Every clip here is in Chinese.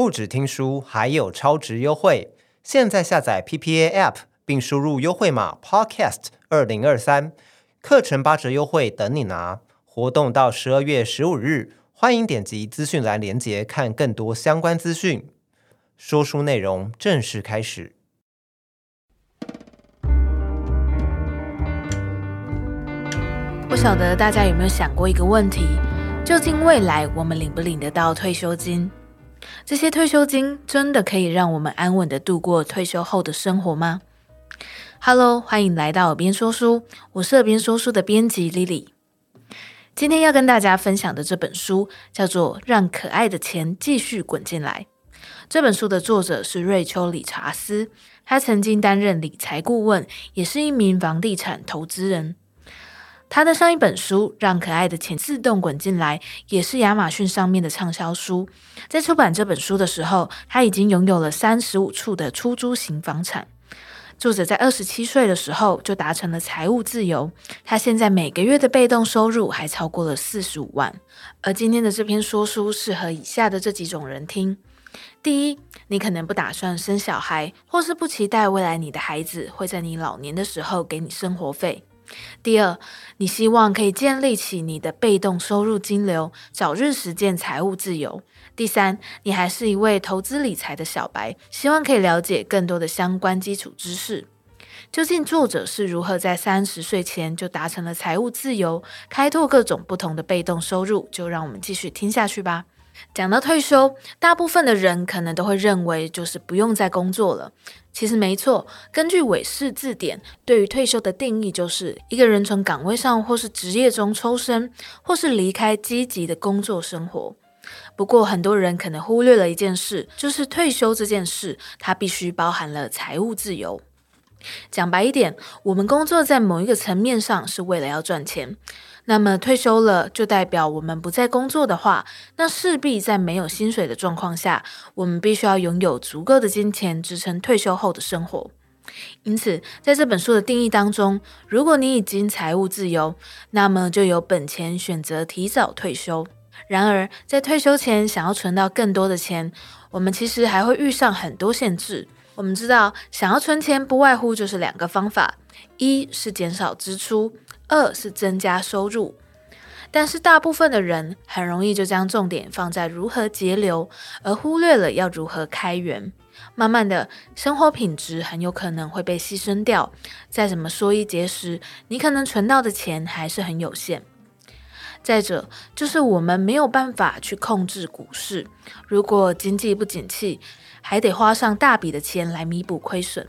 不止听书，还有超值优惠！现在下载 PPA App，并输入优惠码 Podcast 二零二三，课程八折优惠等你拿！活动到十二月十五日，欢迎点击资讯栏链接看更多相关资讯。说书内容正式开始。不晓得大家有没有想过一个问题：究竟未来我们领不领得到退休金？这些退休金真的可以让我们安稳地度过退休后的生活吗？Hello，欢迎来到耳边说书，我是耳边说书的编辑 Lily。今天要跟大家分享的这本书叫做《让可爱的钱继续滚进来》。这本书的作者是瑞秋·理查斯，他曾经担任理财顾问，也是一名房地产投资人。他的上一本书《让可爱的钱自动滚进来》也是亚马逊上面的畅销书。在出版这本书的时候，他已经拥有了三十五处的出租型房产。作者在二十七岁的时候就达成了财务自由，他现在每个月的被动收入还超过了四十五万。而今天的这篇说书适合以下的这几种人听。第一，你可能不打算生小孩，或是不期待未来你的孩子会在你老年的时候给你生活费。第二，你希望可以建立起你的被动收入金流，早日实现财务自由。第三，你还是一位投资理财的小白，希望可以了解更多的相关基础知识。究竟作者是如何在三十岁前就达成了财务自由，开拓各种不同的被动收入？就让我们继续听下去吧。讲到退休，大部分的人可能都会认为就是不用再工作了。其实没错，根据韦氏字典，对于退休的定义就是一个人从岗位上或是职业中抽身，或是离开积极的工作生活。不过，很多人可能忽略了一件事，就是退休这件事，它必须包含了财务自由。讲白一点，我们工作在某一个层面上是为了要赚钱。那么退休了，就代表我们不再工作的话，那势必在没有薪水的状况下，我们必须要拥有足够的金钱支撑退休后的生活。因此，在这本书的定义当中，如果你已经财务自由，那么就有本钱选择提早退休。然而，在退休前想要存到更多的钱，我们其实还会遇上很多限制。我们知道，想要存钱，不外乎就是两个方法：一是减少支出。二是增加收入，但是大部分的人很容易就将重点放在如何节流，而忽略了要如何开源。慢慢的，生活品质很有可能会被牺牲掉。再怎么缩衣节食，你可能存到的钱还是很有限。再者，就是我们没有办法去控制股市，如果经济不景气，还得花上大笔的钱来弥补亏损。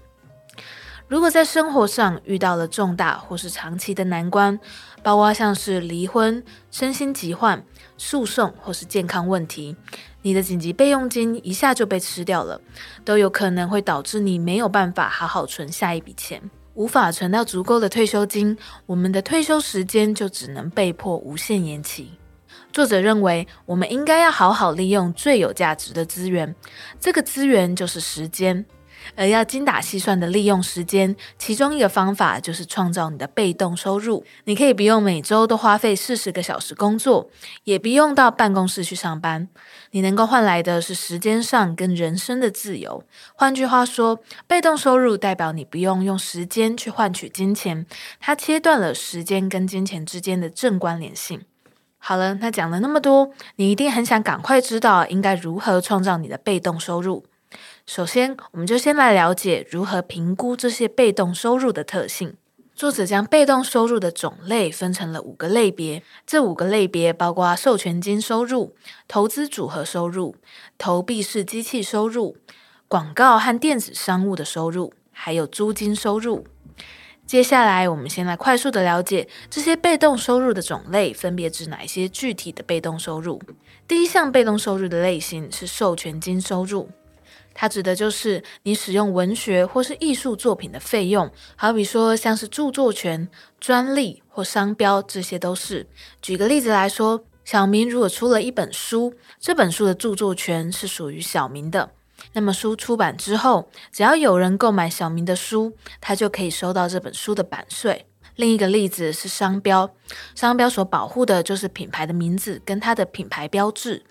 如果在生活上遇到了重大或是长期的难关，包括像是离婚、身心疾患、诉讼或是健康问题，你的紧急备用金一下就被吃掉了，都有可能会导致你没有办法好好存下一笔钱，无法存到足够的退休金，我们的退休时间就只能被迫无限延期。作者认为，我们应该要好好利用最有价值的资源，这个资源就是时间。而要精打细算的利用时间，其中一个方法就是创造你的被动收入。你可以不用每周都花费四十个小时工作，也不用到办公室去上班。你能够换来的是时间上跟人生的自由。换句话说，被动收入代表你不用用时间去换取金钱，它切断了时间跟金钱之间的正关联性。好了，那讲了那么多，你一定很想赶快知道应该如何创造你的被动收入。首先，我们就先来了解如何评估这些被动收入的特性。作者将被动收入的种类分成了五个类别，这五个类别包括授权金收入、投资组合收入、投币式机器收入、广告和电子商务的收入，还有租金收入。接下来，我们先来快速的了解这些被动收入的种类分别指哪一些具体的被动收入。第一项被动收入的类型是授权金收入。它指的就是你使用文学或是艺术作品的费用，好比说像是著作权、专利或商标，这些都是。举个例子来说，小明如果出了一本书，这本书的著作权是属于小明的，那么书出版之后，只要有人购买小明的书，他就可以收到这本书的版税。另一个例子是商标，商标所保护的就是品牌的名字跟它的品牌标志。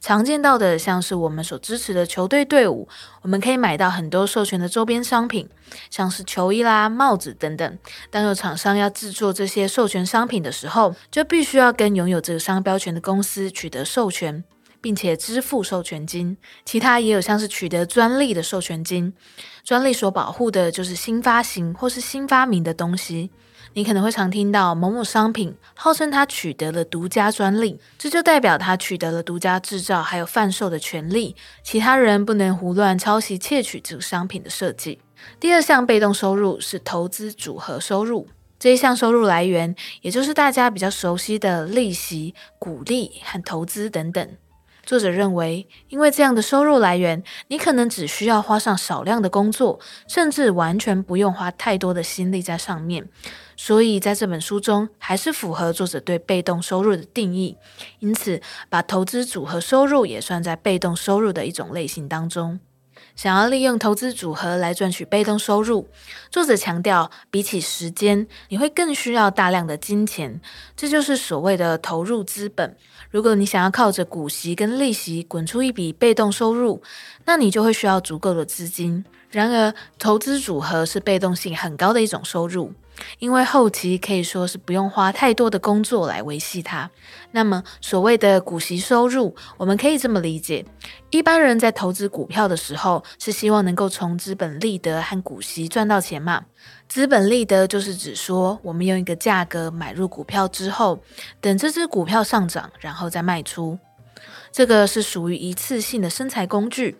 常见到的像是我们所支持的球队队伍，我们可以买到很多授权的周边商品，像是球衣啦、帽子等等。当有厂商要制作这些授权商品的时候，就必须要跟拥有这个商标权的公司取得授权，并且支付授权金。其他也有像是取得专利的授权金，专利所保护的就是新发行或是新发明的东西。你可能会常听到某某商品号称它取得了独家专利，这就代表它取得了独家制造还有贩售的权利，其他人不能胡乱抄袭窃取这个商品的设计。第二项被动收入是投资组合收入，这一项收入来源也就是大家比较熟悉的利息、股利和投资等等。作者认为，因为这样的收入来源，你可能只需要花上少量的工作，甚至完全不用花太多的心力在上面。所以在这本书中，还是符合作者对被动收入的定义。因此，把投资组合收入也算在被动收入的一种类型当中。想要利用投资组合来赚取被动收入，作者强调，比起时间，你会更需要大量的金钱，这就是所谓的投入资本。如果你想要靠着股息跟利息滚出一笔被动收入，那你就会需要足够的资金。然而，投资组合是被动性很高的一种收入。因为后期可以说是不用花太多的工作来维系它。那么，所谓的股息收入，我们可以这么理解：一般人在投资股票的时候，是希望能够从资本利得和股息赚到钱嘛？资本利得就是指说，我们用一个价格买入股票之后，等这只股票上涨，然后再卖出。这个是属于一次性的生财工具。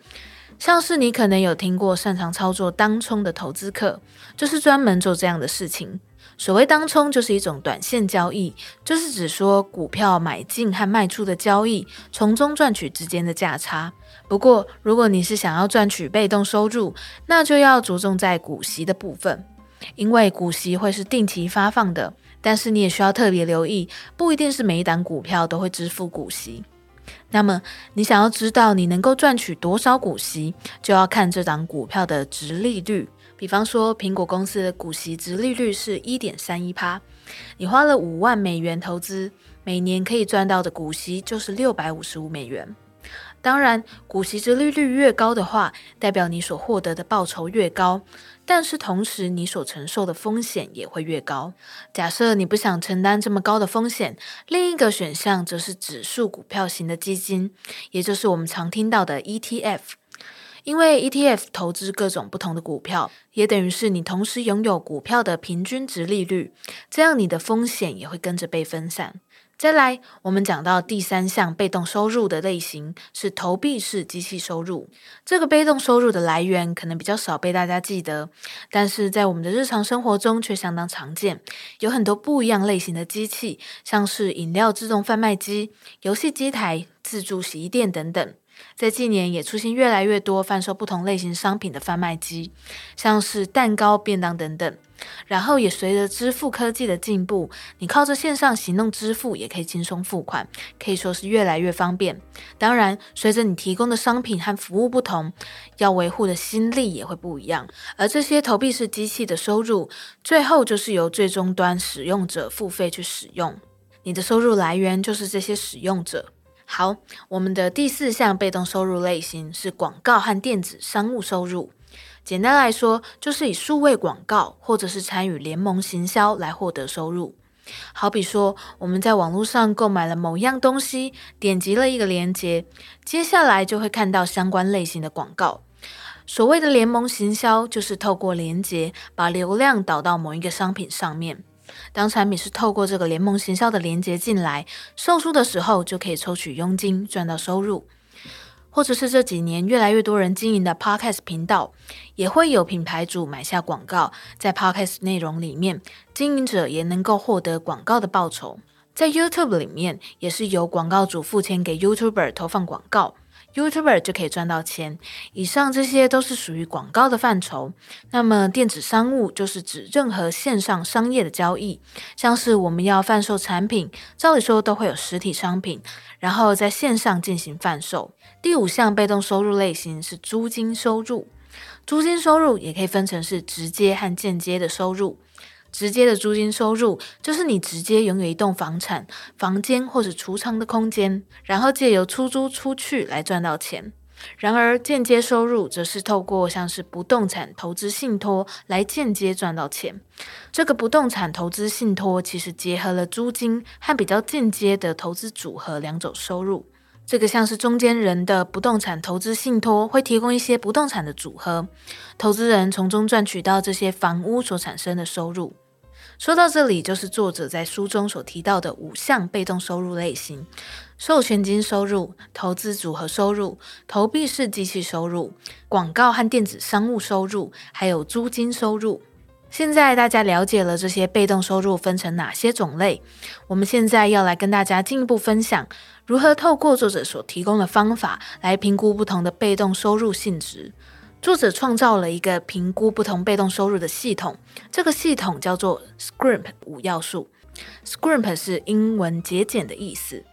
像是你可能有听过擅长操作当冲的投资客，就是专门做这样的事情。所谓当冲，就是一种短线交易，就是指说股票买进和卖出的交易，从中赚取之间的价差。不过，如果你是想要赚取被动收入，那就要着重在股息的部分，因为股息会是定期发放的。但是你也需要特别留意，不一定是每一档股票都会支付股息。那么，你想要知道你能够赚取多少股息，就要看这档股票的殖利率。比方说，苹果公司的股息殖利率是一点三一趴，你花了五万美元投资，每年可以赚到的股息就是六百五十五美元。当然，股息殖利率越高的话，代表你所获得的报酬越高，但是同时你所承受的风险也会越高。假设你不想承担这么高的风险，另一个选项则是指数股票型的基金，也就是我们常听到的 ETF。因为 ETF 投资各种不同的股票，也等于是你同时拥有股票的平均值利率，这样你的风险也会跟着被分散。再来，我们讲到第三项被动收入的类型是投币式机器收入。这个被动收入的来源可能比较少被大家记得，但是在我们的日常生活中却相当常见。有很多不一样类型的机器，像是饮料自动贩卖机、游戏机台、自助洗衣店等等。在近年也出现越来越多贩售不同类型商品的贩卖机，像是蛋糕、便当等等。然后也随着支付科技的进步，你靠着线上行动支付也可以轻松付款，可以说是越来越方便。当然，随着你提供的商品和服务不同，要维护的心力也会不一样。而这些投币式机器的收入，最后就是由最终端使用者付费去使用，你的收入来源就是这些使用者。好，我们的第四项被动收入类型是广告和电子商务收入。简单来说，就是以数位广告或者是参与联盟行销来获得收入。好比说，我们在网络上购买了某样东西，点击了一个链接，接下来就会看到相关类型的广告。所谓的联盟行销，就是透过链接把流量导到某一个商品上面。当产品是透过这个联盟行销的链接进来，售出的时候就可以抽取佣金，赚到收入。或者是这几年越来越多人经营的 Podcast 频道，也会有品牌主买下广告，在 Podcast 内容里面，经营者也能够获得广告的报酬。在 YouTube 里面，也是由广告主付钱给 YouTuber 投放广告。YouTuber 就可以赚到钱，以上这些都是属于广告的范畴。那么电子商务就是指任何线上商业的交易，像是我们要贩售产品，照理说都会有实体商品，然后在线上进行贩售。第五项被动收入类型是租金收入，租金收入也可以分成是直接和间接的收入。直接的租金收入就是你直接拥有一栋房产、房间或者储藏的空间，然后借由出租出去来赚到钱。然而，间接收入则是透过像是不动产投资信托来间接赚到钱。这个不动产投资信托其实结合了租金和比较间接的投资组合两种收入。这个像是中间人的不动产投资信托会提供一些不动产的组合，投资人从中赚取到这些房屋所产生的收入。说到这里，就是作者在书中所提到的五项被动收入类型：授权金收入、投资组合收入、投币式机器收入、广告和电子商务收入，还有租金收入。现在大家了解了这些被动收入分成哪些种类，我们现在要来跟大家进一步分享，如何透过作者所提供的方法来评估不同的被动收入性质。作者创造了一个评估不同被动收入的系统，这个系统叫做 SCRIMP 五要素。SCRIMP 是英文节俭的意思。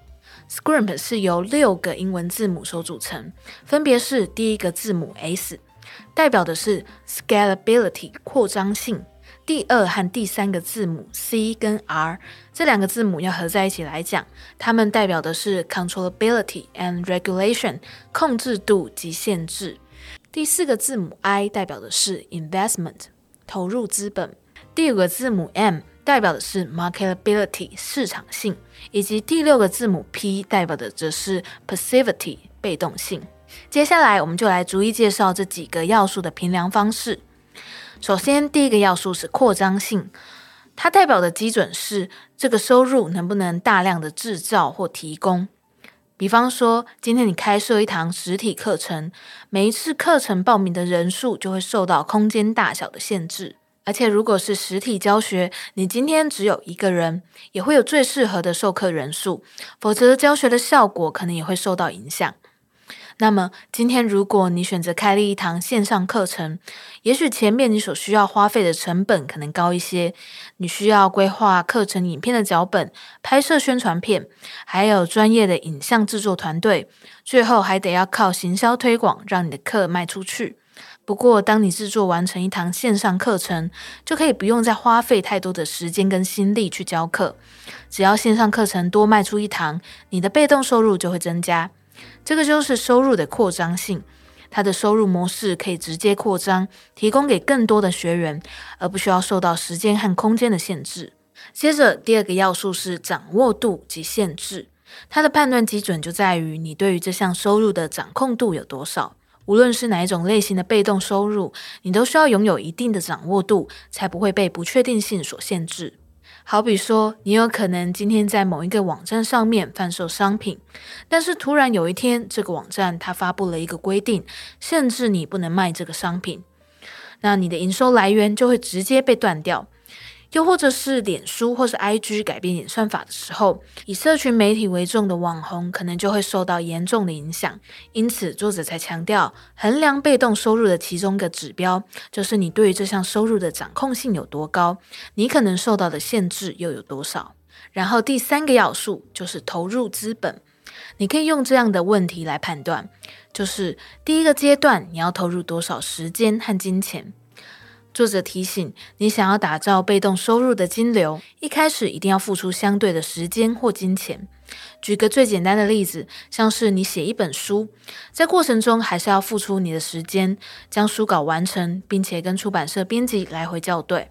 SCRIMP 是由六个英文字母所组成，分别是第一个字母 S，代表的是 Scalability 扩张性。第二和第三个字母 C 跟 R 这两个字母要合在一起来讲，它们代表的是 Controllability and Regulation 控制度及限制。第四个字母 I 代表的是 investment 投入资本，第五个字母 M 代表的是 marketability 市场性，以及第六个字母 P 代表的则是 passivity 被动性。接下来我们就来逐一介绍这几个要素的评量方式。首先，第一个要素是扩张性，它代表的基准是这个收入能不能大量的制造或提供。比方说，今天你开设一堂实体课程，每一次课程报名的人数就会受到空间大小的限制。而且，如果是实体教学，你今天只有一个人，也会有最适合的授课人数，否则教学的效果可能也会受到影响。那么今天，如果你选择开立一堂线上课程，也许前面你所需要花费的成本可能高一些，你需要规划课程影片的脚本、拍摄宣传片，还有专业的影像制作团队，最后还得要靠行销推广，让你的课卖出去。不过，当你制作完成一堂线上课程，就可以不用再花费太多的时间跟心力去教课，只要线上课程多卖出一堂，你的被动收入就会增加。这个就是收入的扩张性，它的收入模式可以直接扩张，提供给更多的学员，而不需要受到时间和空间的限制。接着，第二个要素是掌握度及限制，它的判断基准就在于你对于这项收入的掌控度有多少。无论是哪一种类型的被动收入，你都需要拥有一定的掌握度，才不会被不确定性所限制。好比说，你有可能今天在某一个网站上面贩售商品，但是突然有一天，这个网站它发布了一个规定，限制你不能卖这个商品，那你的营收来源就会直接被断掉。又或者是脸书或是 IG 改变演算法的时候，以社群媒体为重的网红可能就会受到严重的影响。因此，作者才强调，衡量被动收入的其中一个指标，就是你对于这项收入的掌控性有多高，你可能受到的限制又有多少。然后第三个要素就是投入资本，你可以用这样的问题来判断，就是第一个阶段你要投入多少时间和金钱。作者提醒你，想要打造被动收入的金流，一开始一定要付出相对的时间或金钱。举个最简单的例子，像是你写一本书，在过程中还是要付出你的时间，将书稿完成，并且跟出版社编辑来回校对。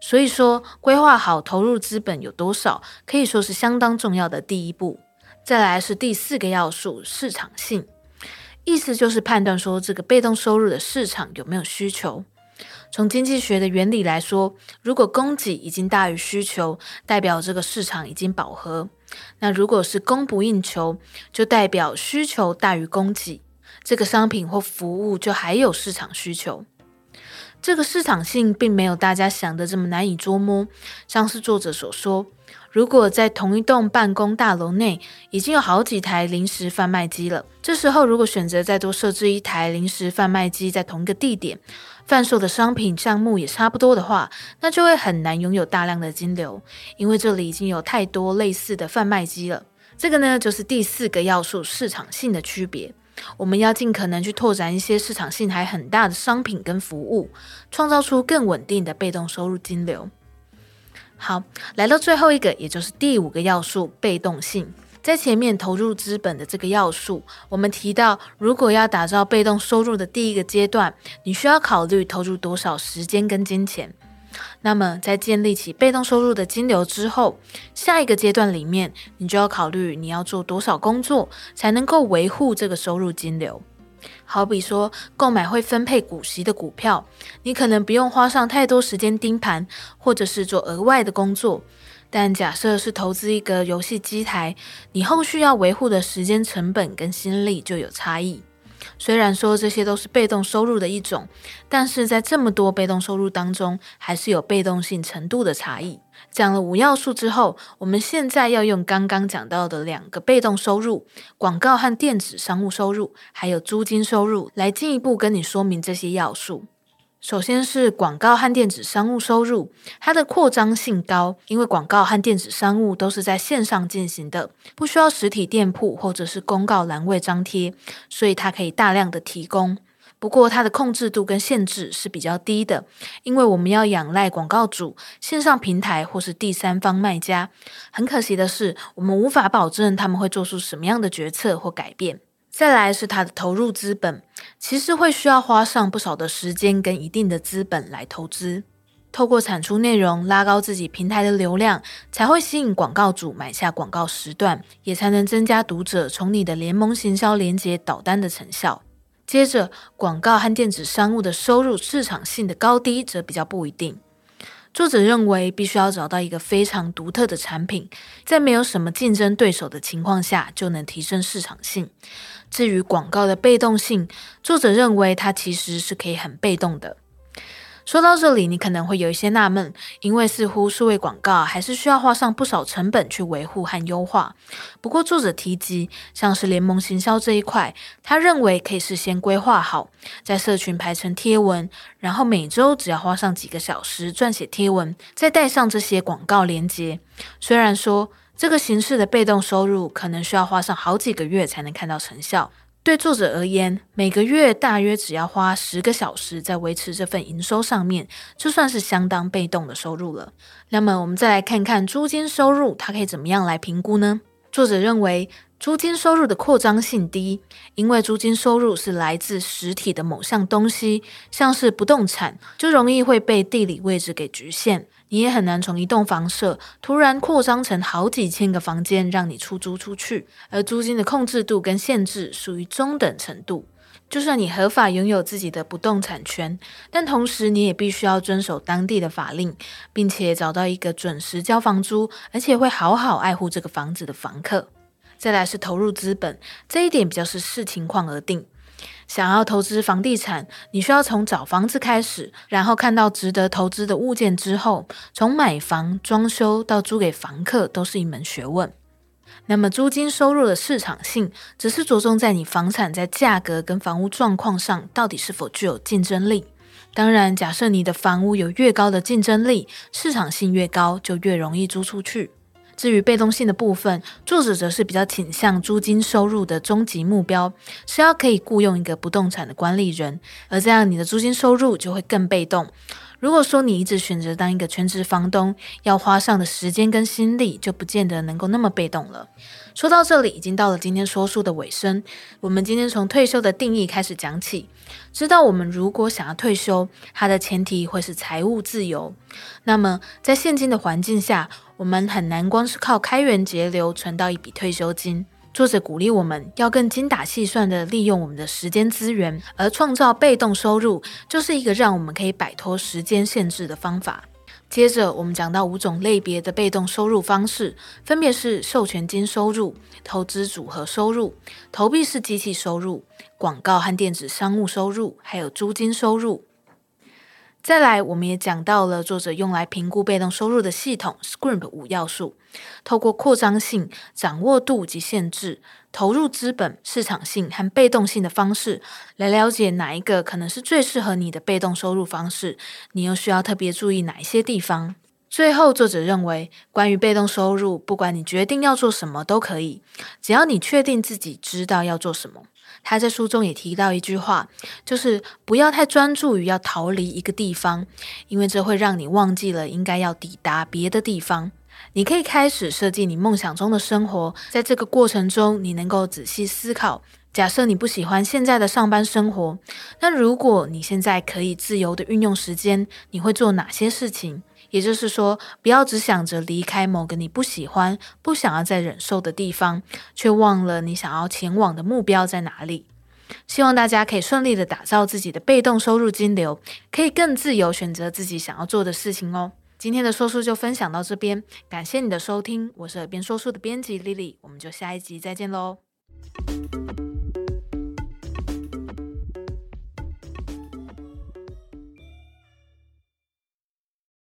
所以说，规划好投入资本有多少，可以说是相当重要的第一步。再来是第四个要素，市场性，意思就是判断说这个被动收入的市场有没有需求。从经济学的原理来说，如果供给已经大于需求，代表这个市场已经饱和；那如果是供不应求，就代表需求大于供给，这个商品或服务就还有市场需求。这个市场性并没有大家想的这么难以捉摸，像是作者所说。如果在同一栋办公大楼内已经有好几台临时贩卖机了，这时候如果选择再多设置一台临时贩卖机在同一个地点，贩售的商品项目也差不多的话，那就会很难拥有大量的金流，因为这里已经有太多类似的贩卖机了。这个呢，就是第四个要素市场性的区别。我们要尽可能去拓展一些市场性还很大的商品跟服务，创造出更稳定的被动收入金流。好，来到最后一个，也就是第五个要素——被动性。在前面投入资本的这个要素，我们提到，如果要打造被动收入的第一个阶段，你需要考虑投入多少时间跟金钱。那么，在建立起被动收入的金流之后，下一个阶段里面，你就要考虑你要做多少工作才能够维护这个收入金流。好比说，购买会分配股息的股票，你可能不用花上太多时间盯盘，或者是做额外的工作。但假设是投资一个游戏机台，你后续要维护的时间成本跟心力就有差异。虽然说这些都是被动收入的一种，但是在这么多被动收入当中，还是有被动性程度的差异。讲了五要素之后，我们现在要用刚刚讲到的两个被动收入——广告和电子商务收入，还有租金收入，来进一步跟你说明这些要素。首先是广告和电子商务收入，它的扩张性高，因为广告和电子商务都是在线上进行的，不需要实体店铺或者是公告栏位张贴，所以它可以大量的提供。不过它的控制度跟限制是比较低的，因为我们要仰赖广告主、线上平台或是第三方卖家。很可惜的是，我们无法保证他们会做出什么样的决策或改变。再来是它的投入资本，其实会需要花上不少的时间跟一定的资本来投资。透过产出内容拉高自己平台的流量，才会吸引广告主买下广告时段，也才能增加读者从你的联盟行销连结导单的成效。接着，广告和电子商务的收入市场性的高低则比较不一定。作者认为，必须要找到一个非常独特的产品，在没有什么竞争对手的情况下，就能提升市场性。至于广告的被动性，作者认为它其实是可以很被动的。说到这里，你可能会有一些纳闷，因为似乎数位广告还是需要花上不少成本去维护和优化。不过，作者提及像是联盟行销这一块，他认为可以事先规划好，在社群排成贴文，然后每周只要花上几个小时撰写贴文，再带上这些广告连接。虽然说这个形式的被动收入可能需要花上好几个月才能看到成效。对作者而言，每个月大约只要花十个小时在维持这份营收上面，就算是相当被动的收入了。那么，我们再来看看租金收入，它可以怎么样来评估呢？作者认为，租金收入的扩张性低，因为租金收入是来自实体的某项东西，像是不动产，就容易会被地理位置给局限。你也很难从一栋房舍突然扩张成好几千个房间让你出租出去，而租金的控制度跟限制属于中等程度。就算你合法拥有自己的不动产权，但同时你也必须要遵守当地的法令，并且找到一个准时交房租，而且会好好爱护这个房子的房客。再来是投入资本，这一点比较是视情况而定。想要投资房地产，你需要从找房子开始，然后看到值得投资的物件之后，从买房、装修到租给房客，都是一门学问。那么租金收入的市场性，只是着重在你房产在价格跟房屋状况上到底是否具有竞争力。当然，假设你的房屋有越高的竞争力，市场性越高，就越容易租出去。至于被动性的部分，作者则是比较倾向租金收入的终极目标需要可以雇佣一个不动产的管理人，而这样你的租金收入就会更被动。如果说你一直选择当一个全职房东，要花上的时间跟心力就不见得能够那么被动了。说到这里，已经到了今天说书的尾声。我们今天从退休的定义开始讲起，知道我们如果想要退休，它的前提会是财务自由。那么在现今的环境下，我们很难光是靠开源节流存到一笔退休金。作者鼓励我们要更精打细算地利用我们的时间资源，而创造被动收入，就是一个让我们可以摆脱时间限制的方法。接着，我们讲到五种类别的被动收入方式，分别是授权金收入、投资组合收入、投币式机器收入、广告和电子商务收入，还有租金收入。再来，我们也讲到了作者用来评估被动收入的系统 SCRIMP 五要素，透过扩张性、掌握度及限制、投入资本、市场性和被动性的方式，来了解哪一个可能是最适合你的被动收入方式，你又需要特别注意哪一些地方。最后，作者认为，关于被动收入，不管你决定要做什么都可以，只要你确定自己知道要做什么。他在书中也提到一句话，就是不要太专注于要逃离一个地方，因为这会让你忘记了应该要抵达别的地方。你可以开始设计你梦想中的生活，在这个过程中，你能够仔细思考。假设你不喜欢现在的上班生活，那如果你现在可以自由地运用时间，你会做哪些事情？也就是说，不要只想着离开某个你不喜欢、不想要再忍受的地方，却忘了你想要前往的目标在哪里。希望大家可以顺利地打造自己的被动收入金流，可以更自由选择自己想要做的事情哦。今天的说书就分享到这边，感谢你的收听，我是耳边说书的编辑 Lily，我们就下一集再见喽。